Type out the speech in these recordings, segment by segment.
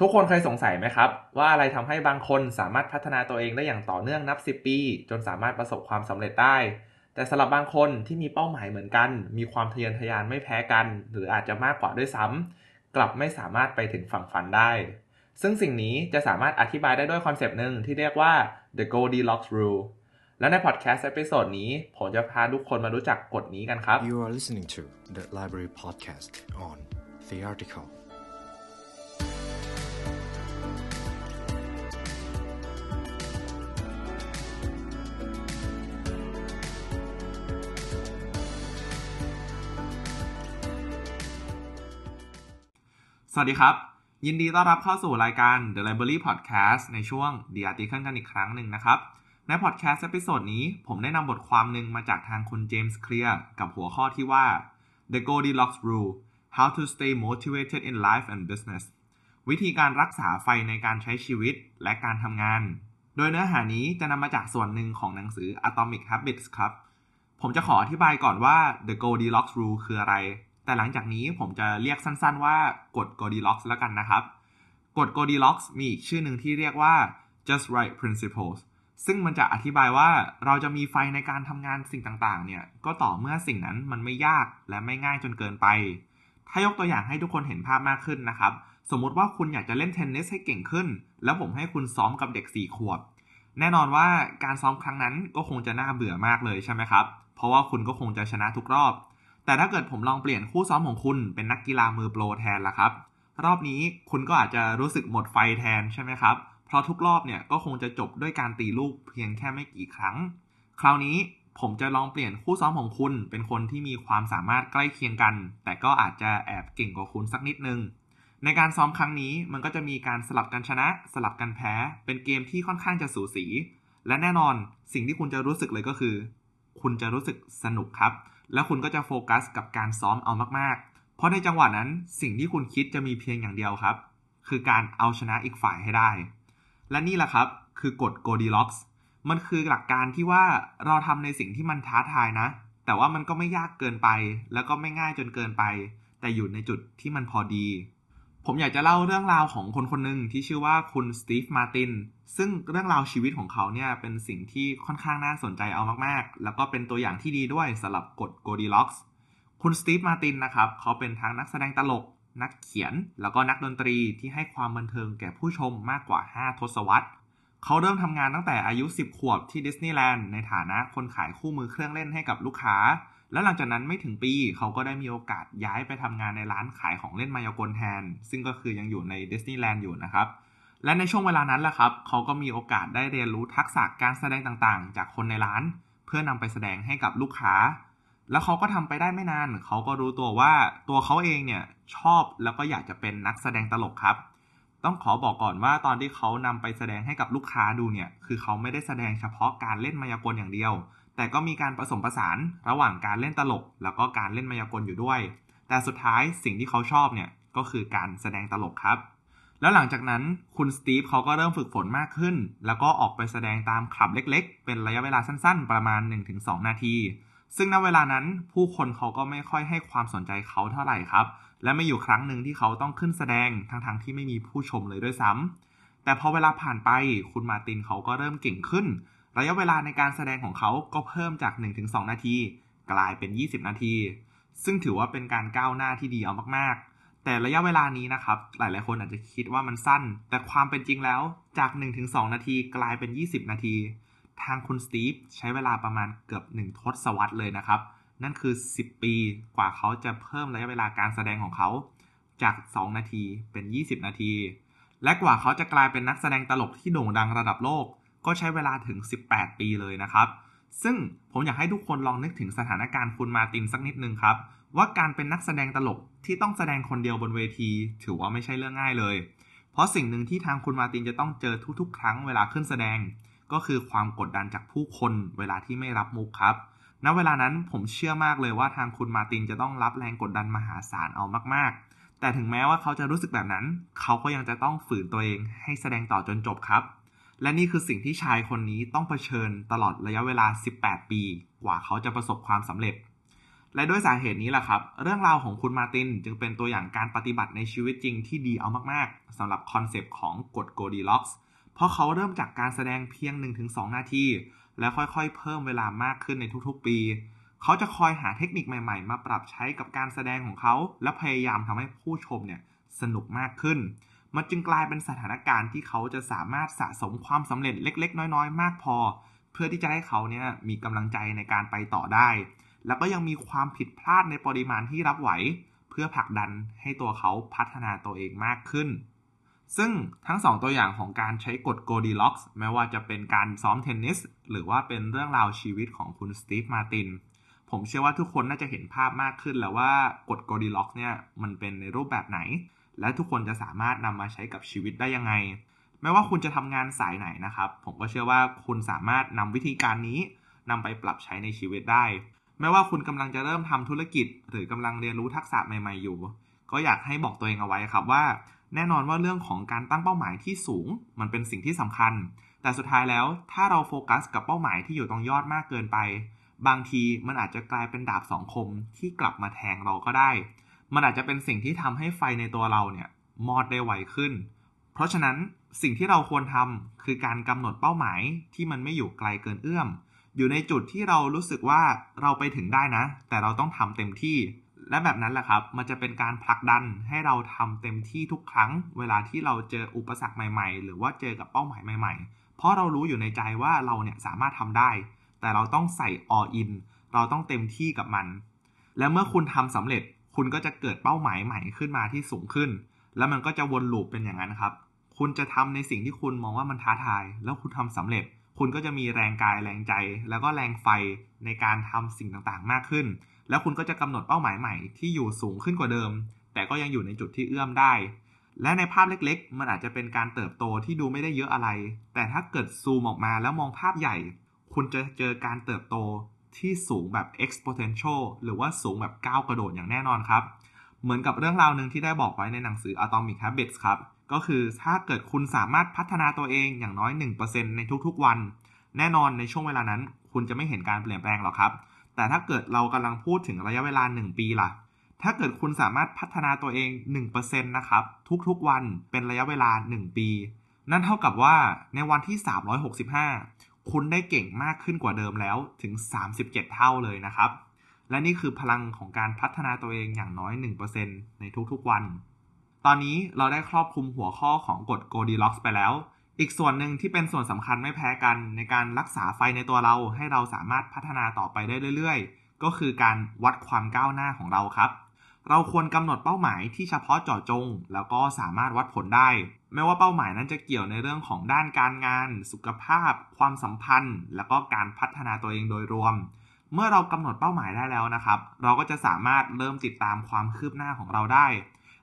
ทุกคนเคยสงสัยไหมครับ ว่าอะไรทำให้บางคนสามารถพัฒนาตัวเองได้อย่างต่อเนื่องนับ 10 ปี จนสามารถประสบความสำเร็จได้ แต่สำหรับบางคนที่มีเป้าหมายเหมือนกัน มีความทะเยอทะยานไม่แพ้กัน หรืออาจจะมากกว่าด้วยซ้ำกลับไม่สามารถไปถึงฝั่งฝันได้ ซึ่งสิ่งนี้จะสามารถอธิบายได้ด้วยคอนเซปต์หนึ่งที่เรียกว่า the Goldilocks rule และในพอดแคสต์ episode นี้ ผมจะพาทุกคนมารู้จักกฎนี้กันครับ You are listening to The Library Podcast on The สวัสดีครับ ยินดีต้อนรับเข้าสู่รายการ The Library Podcast ในช่วง The Article กันอีกครั้งหนึ่งนะครับ ในพอดแคสต์ episode นี้ ผมได้นำบทความหนึ่งมาจากทางคุณ James Clear กับหัวข้อที่ว่า The Goldilocks Rule How to Stay Motivated in Life and Business วิธีการรักษาไฟในการใช้ชีวิตและการทำงาน โดยเนื้อหานี้จะนำมาจากส่วนหนึ่งของหนังสือ Atomic Habits ครับ ผมจะขออธิบายก่อนว่า The Goldilocks Rule คืออะไร แต่หลังจากนี้ผมจะเรียกสั้นๆว่ากฎ Goldilocks แล้วกันนะครับ กฎ Goldilocks มีอีกชื่อหนึ่งที่เรียกว่า just right principles ซึ่งมันจะอธิบายว่าเราจะมีไฟในการทำงานสิ่งต่างๆ เนี่ย ก็ต่อเมื่อสิ่งนั้นมันไม่ยากและไม่ง่ายจนเกินไป ถ้ายกตัวอย่างให้ทุกคนเห็นภาพมากขึ้นนะครับ สมมติว่าคุณอยากจะเล่นเทนนิสให้เก่งขึ้น แล้วผมให้คุณซ้อมกับเด็ก 4 ขวบ แน่นอนว่าการซ้อมครั้งนั้นก็คงจะน่าเบื่อมากเลยใช่ไหมครับ เพราะว่าคุณก็คงจะชนะทุกรอบ แต่ถ้าเกิดผมลองเปลี่ยนคู่ซ้อมของคุณเป็นนักกีฬามือโปรแทนล่ะครับ รอบนี้คุณก็อาจจะรู้สึกหมดไฟแทนใช่ไหมครับ เพราะทุกรอบเนี่ยก็คงจะจบด้วยการตีลูกเพียงแค่ไม่กี่ครั้ง คราวนี้ผมจะลองเปลี่ยนคู่ซ้อมของคุณ เป็นคนที่มีความสามารถใกล้เคียงกัน แต่ก็อาจจะแอบเก่งกว่าคุณสักนิดนึง ในการซ้อมครั้งนี้มันก็จะมีการสลับกันชนะ สลับกันแพ้ เป็นเกมที่ค่อนข้างจะสูสี และแน่นอนสิ่งที่คุณจะรู้สึกเลยก็คือ คุณจะรู้สึกสนุกครับ แล้วคุณก็จะโฟกัสกับการซ้อมเอามากๆ เพราะในจังหวะนั้นสิ่งที่คุณคิดจะมีเพียงอย่างเดียวครับ คือการเอาชนะอีกฝ่ายให้ได้ และนี่แหละครับคือกฎ Goldilocks มันคือหลักการที่ว่าเราทำในสิ่งที่มันท้าทายนะ แต่ว่ามันก็ไม่ยากเกินไป แล้วก็ไม่ง่ายจนเกินไป แต่อยู่ในจุดที่มันพอดี ผมอยากจะเล่าเรื่องราวของคนคนหนึ่งที่ชื่อว่าคุณสตีฟมาตินซึ่งเรื่องราวชีวิตของเขาเนี่ยเป็นสิ่งที่ค่อนข้างน่าสนใจเอามากๆ แล้วก็เป็นตัวอย่างที่ดีด้วยสำหรับกฎ Goldilocks คุณสตีฟมาตินนะครับ เขาเป็นทั้งนักแสดงตลก นักเขียน แล้วก็นักดนตรีที่ให้ความบันเทิงแก่ผู้ชมมากกว่า 5 ทศวรรษ เขาเริ่มทำงานตั้งแต่อายุ 10 ขวบที่ดิสนีย์แลนด์ในฐานะคนขายคู่มือเครื่องเล่นให้กับลูกค้า แล้วหลังจากนั้นไม่ถึงปีเขาก็ได้มีโอกาสย้ายไปทำงานในร้านขายของเล่นมายากลแทน ซึ่งก็คือยังอยู่ในดิสนีย์แลนด์อยู่นะครับ และในช่วงเวลานั้นแหละครับ เขาก็มีโอกาสได้เรียนรู้ทักษะการแสดงต่างๆ จากคนในร้าน เพื่อนำไปแสดงให้กับลูกค้า แล้วเขาก็ทำไปได้ไม่นาน เขาก็รู้ตัวว่าตัวเขาเองเนี่ยชอบแล้วก็อยากจะเป็นนักแสดงตลกครับ ต้องขอบอกก่อนว่าตอนที่เขานำไปแสดงให้กับลูกค้าดูเนี่ย คือเขาไม่ได้แสดงเฉพาะการเล่นมายากลอย่างเดียว แต่ก็มีการผสมผสานระหว่างการเล่นตลก แล้วก็การเล่นมายากลอยู่ด้วย แต่สุดท้ายสิ่งที่เขาชอบเนี่ยก็คือการแสดงตลกครับ แล้วหลังจากนั้นคุณสตีฟเขาก็เริ่มฝึกฝนมากขึ้น แล้วก็ออกไปแสดงตามคลับเล็ก ๆ เป็นระยะเวลาสั้น ๆ ประมาณ 1-2 นาที ซึ่งณเวลานั้นผู้คนเขาก็ไม่ค่อยให้ความสนใจเขาเท่าไหร่ครับ และไม่อยู่ครั้งหนึ่งที่เขาต้องขึ้นแสดงทั้งๆที่ไม่มีผู้ชมเลยด้วยซ้ำแต่พอเวลาผ่านไปคุณมาตินเขาก็เริ่มเก่งขึ้น ระยะเวลาในการแสดงของเขาก็เพิ่มจาก 1-2 นาที กลายเป็น 20 นาที ซึ่งถือว่าเป็นการก้าวหน้าที่ดีเอามากๆ แต่ระยะเวลานี้นะครับ หลายๆ คนอาจจะคิดว่ามันสั้น แต่ความเป็นจริงแล้วจาก 1-2 นาทีกลายเป็น 20 นาที ทางคุณสตีฟใช้เวลาประมาณเกือบ 1 ทศวรรษเลยนะครับ นั่นคือ 10 ปีกว่าเขาจะเพิ่มระยะเวลาการแสดงของเขาจาก 2 นาทีเป็น 20 นาที และกว่าเขาจะกลายเป็นนักแสดงตลกที่โด่งดังระดับโลก ก็ใช้เวลาถึง 18 ปีเลยนะครับ ซึ่งผมอยากให้ทุกคนลองนึกถึงสถานการณ์คุณมาตินสักนิดนึงครับ ว่าการเป็นนักแสดงตลกที่ต้องแสดงคนเดียวบนเวที ถือว่าไม่ใช่เรื่องง่ายเลย เพราะสิ่งหนึ่งที่ทางคุณมาตินจะต้องเจอทุกๆ ครั้งเวลาขึ้นแสดง ก็คือความกดดันจากผู้คนเวลาที่ไม่รับมุกครับ ณเวลานั้นผมเชื่อมากเลยว่าทางคุณมาตินจะต้องรับแรงกดดันมหาศาลเอามาก ๆ แต่ถึงแม้ว่าเขาจะรู้สึกแบบนั้น เขาก็ยังจะต้องฝืนตัวเองให้แสดงต่อจนจบครับ และนี่คือสิ่งที่ชายคนนี้ต้องเผชิญตลอดระยะเวลา 18 ปี กว่าเขาจะประสบความสำเร็จ และด้วยสาเหตุนี้แหละครับ เรื่องราวของคุณมาตินจึงเป็นตัวอย่างการปฏิบัติในชีวิตจริงที่ดีเอามาก ๆสำหรับคอนเซปต์ของกฎโกดีล็อกส์ เพราะเขาเริ่มจากการแสดงเพียง 1-2 นาที และค่อยๆ เพิ่มเวลามากขึ้นในทุกๆ ปี เขาจะคอยหาเทคนิคใหม่ๆ มาปรับใช้กับการแสดงของเขา และพยายามทำให้ผู้ชมเนี่ยสนุกมากขึ้น มันจึงกลายเป็นสถานการณ์ที่เขาจะสามารถสะสมความสำเร็จเล็ก ๆ น้อยๆ มากพอ เพื่อที่จะให้เขาเนี่ยมีกำลังใจในการไปต่อได้ แล้วก็ยังมีความผิดพลาดในปริมาณที่รับไหว เพื่อผลักดันให้ตัวเขาพัฒนาตัวเองมากขึ้น ซึ่งทั้งสองตัวอย่างของการใช้กฎ Goldilocks แม้ว่าจะเป็นการซ้อมเทนนิส หรือว่าเป็นเรื่องราวชีวิตของคุณสตีฟมาตินผมเชื่อว่าทุกคนน่าจะเห็นภาพมากขึ้นแล้วว่ากฎ Goldilocks เนี่ยมันเป็นในรูปแบบไหน และทุกคนจะสามารถนำมาใช้กับชีวิตได้ยังไง ไม่ว่าคุณจะทำงานสายไหนนะครับ ผมก็เชื่อว่าคุณสามารถนำวิธีการนี้นำไปปรับใช้ในชีวิตได้ ไม่ว่าคุณกำลังจะเริ่มทำธุรกิจ หรือกำลังเรียนรู้ทักษะใหม่ ๆอยู่ ก็อยากให้บอกตัวเองเอาไว้ครับว่า แน่นอนว่าเรื่องของการตั้งเป้าหมายที่สูง มันเป็นสิ่งที่สำคัญ แต่สุดท้ายแล้วถ้าเราโฟกัสกับเป้าหมายที่อยู่ตรงยอดมากเกินไป บางทีมันอาจจะกลายเป็นดาบสองคมที่กลับมาแทงเราก็ได้ มันอาจจะเป็นสิ่งที่ทำให้ไฟในตัวเราเนี่ยมอดได้ไวขึ้น เพราะฉะนั้นสิ่งที่เราควรทำคือการกำหนดเป้าหมายที่มันไม่อยู่ไกลเกินเอื้อม อยู่ในจุดที่เรารู้สึกว่าเราไปถึงได้นะ แต่เราต้องทำเต็มที่ และแบบนั้นแหละครับ มันจะเป็นการผลักดันให้เราทำเต็มที่ทุกครั้ง เวลาที่เราเจออุปสรรคใหม่ ๆ หรือว่าเจอกับเป้าหมายใหม่ ๆ เพราะเรารู้อยู่ในใจว่าเราเนี่ยสามารถทำได้ แต่เราต้องใส่ all in เราต้องเต็มที่กับมัน และเมื่อคุณทำสำเร็จ คุณก็จะเกิดเป้าหมายใหม่ขึ้นมาที่สูงขึ้น แล้วมันก็จะวนลูปเป็นอย่างนั้นครับ คุณจะทำในสิ่งที่คุณมองว่ามันท้าทาย แล้วคุณทำสำเร็จ คุณก็จะมีแรงกายแรงใจ แล้วก็แรงไฟในการทำสิ่งต่างๆ มากขึ้น แล้วคุณก็จะกำหนดเป้าหมายใหม่ที่อยู่สูงขึ้นกว่าเดิม แต่ก็ยังอยู่ในจุดที่เอื้อมได้ และในภาพเล็กๆ มันอาจจะเป็นการเติบโตที่ดูไม่ได้เยอะอะไร แต่ถ้าเกิดซูมออกมาแล้วมองภาพใหญ่ คุณจะเจอการเติบโตที่สูงแบบ exponential หรือว่าสูงแบบก้าวกระโดดอย่างแน่นอนครับ เหมือนกับเรื่องราวหนึ่งที่ได้บอกไว้ในหนังสือ Atomic Habits ครับ ก็คือถ้าเกิดคุณสามารถพัฒนาตัวเองอย่างน้อย 1%ในทุกๆวัน แน่นอนในช่วงเวลานั้น คุณจะไม่เห็นการเปลี่ยนแปลงหรอกครับ แต่ถ้าเกิดเรากำลังพูดถึงระยะเวลา 1 ปีล่ะ ถ้าเกิดคุณสามารถพัฒนาตัวเอง 1%นะครับ ทุกๆวันเป็นระยะเวลา 1 ปี นั่นเท่ากับว่าในวันที่ 365 คุณได้เก่งมากขึ้นกว่าเดิมแล้วถึง 37 เท่าเลยนะครับ และนี่คือพลังของการพัฒนาตัวเองอย่างน้อย 1%ในทุกๆวัน ตอนนี้เราได้ครอบคลุมหัวข้อของกฎ Goldilocks ไปแล้ว อีกส่วนหนึ่งที่เป็นส่วนสำคัญไม่แพ้กันในการรักษาไฟในตัวเราให้เราสามารถพัฒนาต่อไปได้เรื่อย ๆ ก็คือการวัดความก้าวหน้าของเราครับ เราควรกำหนดเป้าหมายที่เฉพาะเจาะจง แล้วก็สามารถวัดผลได้ ไม่ว่าเป้าหมายนั้นจะเกี่ยวในเรื่องของด้านการงาน สุขภาพ ความสัมพันธ์ แล้วก็การพัฒนาตัวเองโดยรวม เมื่อเรากำหนดเป้าหมายได้แล้วนะครับ เราก็จะสามารถเริ่มติดตามความคืบหน้าของเราได้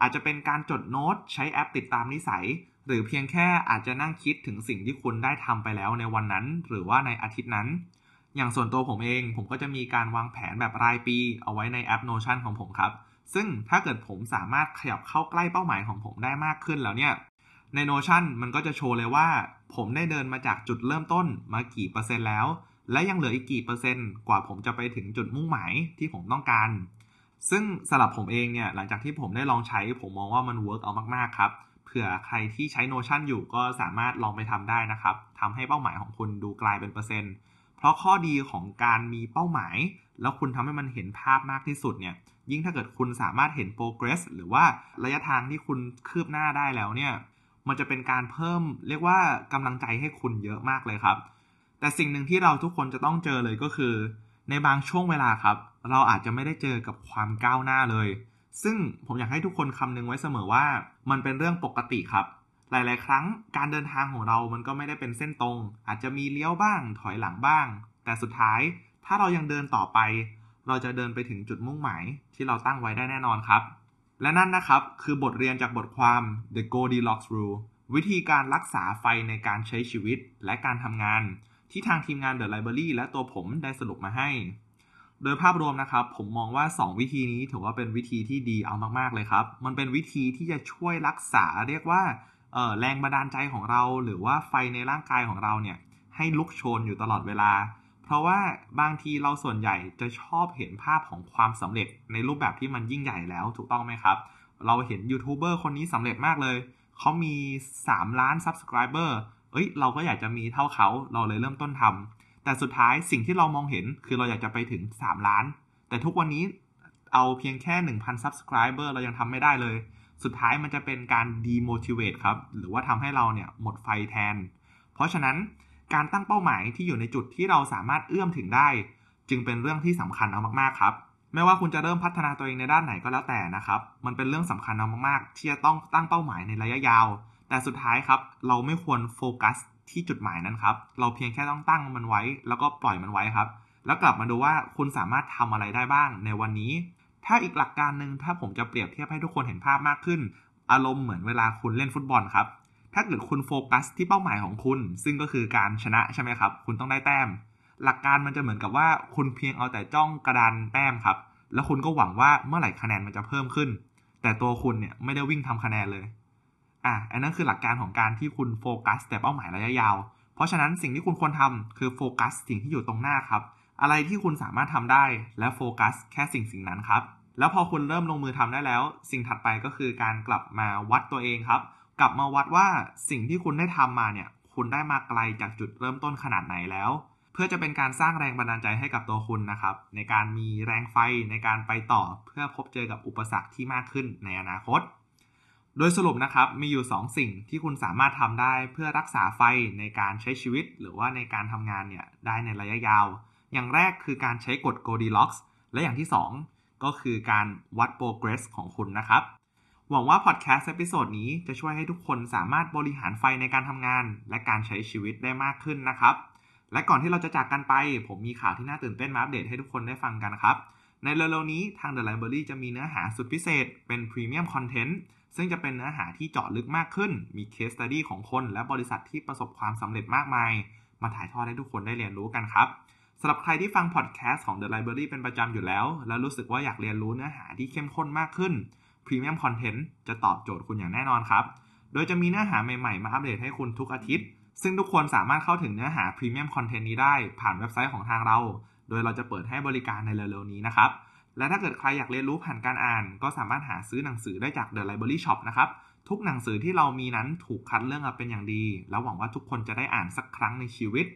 อาจจะเป็นการจดโน้ตใช้แอปติดตามนิสัย หรือเพียงแค่อาจจะนั่งคิดถึงสิ่งที่คุณได้ทำไปแล้วในวันนั้น หรือว่าในอาทิตย์นั้น อย่างส่วนตัวผมเองผมก็จะมีการวางแผนแบบรายปี เอาไว้ในแอป Notion ของผมครับ ซึ่งถ้าเกิดผมสามารถขยับเข้าใกล้เป้าหมายของผมได้มากขึ้นแล้วเนี่ยใน Notion มันก็จะโชว์เลยว่า ผมได้เดินมาจากจุดเริ่มต้นมากี่เปอร์เซ็นต์แล้ว และยังเหลืออีกกี่เปอร์เซ็นต์กว่าผมจะไปถึงจุดมุ่งหมายที่ผมต้องการ ซึ่งสำหรับผมเองเนี่ยหลังจากที่ผมได้ลองใช้ผมมองว่ามัน work เอามากๆครับ เผื่อใครที่ใช้ Notion อยู่ก็สามารถลองไปทำได้นะครับทำให้เป้าหมายของคุณดูกลายเป็นเปอร์เซ็นต์ เพราะข้อดีของการมีเป้าหมาย แล้วคุณทำให้มันเห็นภาพมากที่สุดเนี่ย ยิ่งถ้าเกิดคุณสามารถเห็น progress หรือว่าระยะทางที่คุณคืบหน้าได้แล้วเนี่ย มันจะเป็นการเพิ่มเรียกว่ากำลังใจให้คุณเยอะมากเลยครับ แต่สิ่งหนึ่งที่เราทุกคนจะต้องเจอเลยก็คือ ในบางช่วงเวลาครับ เราอาจจะไม่ได้เจอกับความก้าวหน้าเลย ซึ่งผมอยากให้ทุกคนคำนึงไว้เสมอว่า มันเป็นเรื่องปกติครับ หลาย ๆ ครั้งการเดินทางของเรามันก็ไม่ได้เป็นเส้นตรง อาจจะมีเลี้ยวบ้าง ถอยหลังบ้าง แต่สุดท้ายถ้าเรายังเดินต่อไป เราจะเดินไปถึงจุดมุ่งหมายที่เราตั้งไว้ได้แน่นอนครับ และนั่นนะครับ คือบทเรียนจากบทความ The Goldilocks Rule วิธีการรักษาไฟในการใช้ชีวิตและการทำงาน ที่ทางทีมงาน The Library และตัวผมได้สรุปมาให้ โดยภาพรวมนะครับ ผมมองว่า 2 วิธีนี้ถือว่าเป็นวิธีที่ดีเอามากๆเลยครับ มันเป็นวิธีที่จะช่วยรักษาเรียกว่าแรงบันดาลใจของเรา หรือว่าไฟในร่างกายของเราเนี่ยให้ลุกโชนอยู่ตลอดเวลา เพราะว่าบางทีเราส่วนใหญ่จะชอบเห็นภาพของความสำเร็จในรูปแบบที่มันยิ่งใหญ่แล้วถูกต้องไหมครับ เราเห็นยูทูบเบอร์คนนี้สำเร็จมากเลย เขามี 3 ล้าน Subscriber เอ้ย เราก็อยากจะมีเท่าเขา เราเลยเริ่มต้นทำ แต่สุดท้ายสิ่งที่เรามองเห็นคือเราอยากจะไปถึง 3 ล้าน แต่ทุกวันนี้เอาเพียงแค่ 1,000 Subscriber เรายังทำไม่ได้เลย สุดท้ายมันจะเป็นการ demotivate ครับ หรือว่าทำให้เราเนี่ยหมดไฟแทน เพราะฉะนั้นการตั้งเป้าหมายที่อยู่ในจุดที่เราสามารถเอื้อมถึงได้ จึงเป็นเรื่องที่สำคัญเอามากๆครับ ไม่ว่าคุณจะเริ่มพัฒนาตัวเองในด้านไหนก็แล้วแต่นะครับ มันเป็นเรื่องสำคัญเอามากๆที่จะต้องตั้งเป้าหมายในระยะยาว แต่สุดท้ายครับ เราไม่ควรโฟกัส ที่จุดหมายนั้นครับ เราเพียงแค่ต้องตั้งมันไว้ แล้วก็ปล่อยมันไว้ครับ แล้วกลับมาดูว่าคุณสามารถทำอะไรได้บ้างในวันนี้ ถ้าอีกหลักการหนึ่งถ้าผมจะเปรียบเทียบให้ทุกคนเห็นภาพมากขึ้น อารมณ์เหมือนเวลาคุณเล่นฟุตบอลครับ ถ้าเกิดคุณโฟกัสที่เป้าหมายของคุณ ซึ่งก็คือการชนะใช่ไหมครับ คุณต้องได้แต้ม หลักการมันจะเหมือนกับว่าคุณเพียงเอาแต่จ้องกระดานแต้มครับ แล้วคุณก็หวังว่าเมื่อไหร่คะแนนมันจะเพิ่มขึ้น แต่ตัวคุณเนี่ยไม่ได้วิ่งทำคะแนนเลย อะอันนั้นคือหลักการของการที่คุณโฟกัส แต่เป้าหมายระยะยาว เพราะฉะนั้นสิ่งที่คุณควรทำคือโฟกัสสิ่งที่อยู่ตรงหน้าครับ อะไรที่คุณสามารถทำได้และโฟกัสแค่สิ่งสิ่งนั้นครับ แล้วพอคุณเริ่มลงมือทำได้แล้ว สิ่งถัดไปก็คือการกลับมาวัดตัวเองครับ กลับมาวัดว่าสิ่งที่คุณได้ทำมาเนี่ย คุณได้มาไกลจากจุดเริ่มต้นขนาดไหนแล้ว เพื่อจะเป็นการสร้างแรงบันดาลใจให้กับตัวคุณนะครับ ในการมีแรงไฟในการไปต่อเพื่อพบเจอกับอุปสรรคที่มากขึ้นในอนาคต โดยสรุปนะครับมีอยู่ 2 สิ่งที่คุณสามารถทำได้เพื่อรักษาไฟในการใช้ชีวิต หรือว่าในการทำงานเนี่ยได้ในระยะยาว อย่างแรกคือการใช้กฎ Goldilocks และอย่างที่ 2 ก็คือการวัด progress ของคุณนะครับ หวังว่าพอดแคสต์ episode นี้จะช่วยให้ทุกคนสามารถบริหารไฟในการทำงาน และการใช้ชีวิตได้มากขึ้นนะครับ และก่อนที่เราจะจากกันไป ผมมีข่าวที่น่าตื่นเต้นมาอัปเดตให้ทุกคนได้ฟังกันนะครับ ในเร็วๆนี้ทาง The Library จะมีเนื้อหาสุดพิเศษเป็นพรี ซึ่งจะเป็นเนื้อหาที่เจาะลึกมากขึ้น มี case study ของคน และบริษัทที่ประสบความสำเร็จมากมาย มาถ่ายทอดให้ทุกคนได้เรียนรู้กันครับสำหรับใครที่ฟังพอดแคสต์ของ The Library เป็นประจำอยู่แล้ว และรู้สึกว่าอยากเรียนรู้เนื้อหาที่เข้มข้นมากขึ้นพรีเมียมคอนเทนต์จะตอบโจทย์คุณอย่างแน่นอนครับ โดยจะมีเนื้อหาใหม่ๆ มาอัปเดตให้คุณทุกอาทิตย์ ซึ่งทุกคนสามารถเข้าถึงเนื้อหาพรีเมียมคอนเทนต์นี้ได้ผ่านเว็บไซต์ของทางเรา โดยเราจะเปิดให้บริการในเร็วๆนี้นะครับ และถ้าเกิดใครอยากเรียนรู้ผ่านการอ่าน ก็สามารถหาซื้อหนังสือได้จาก The Library Shop นะครับ ทุกหนังสือที่เรามีนั้นถูกคัดเลือกมาเป็นอย่างดี แล้วหวังว่าทุกคนจะได้อ่านสักครั้งในชีวิต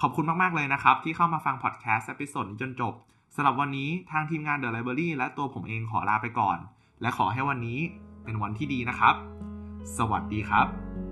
ขอบคุณมาก ๆ เลยนะครับ ที่เข้ามาฟังพอดแคสต์ episode นี้จนจบสำหรับวันนี้ทางทีมงาน The Library และตัวผมเองขอลาไปก่อน และขอให้วันนี้เป็นวันที่ดีนะครับ สวัสดีครับ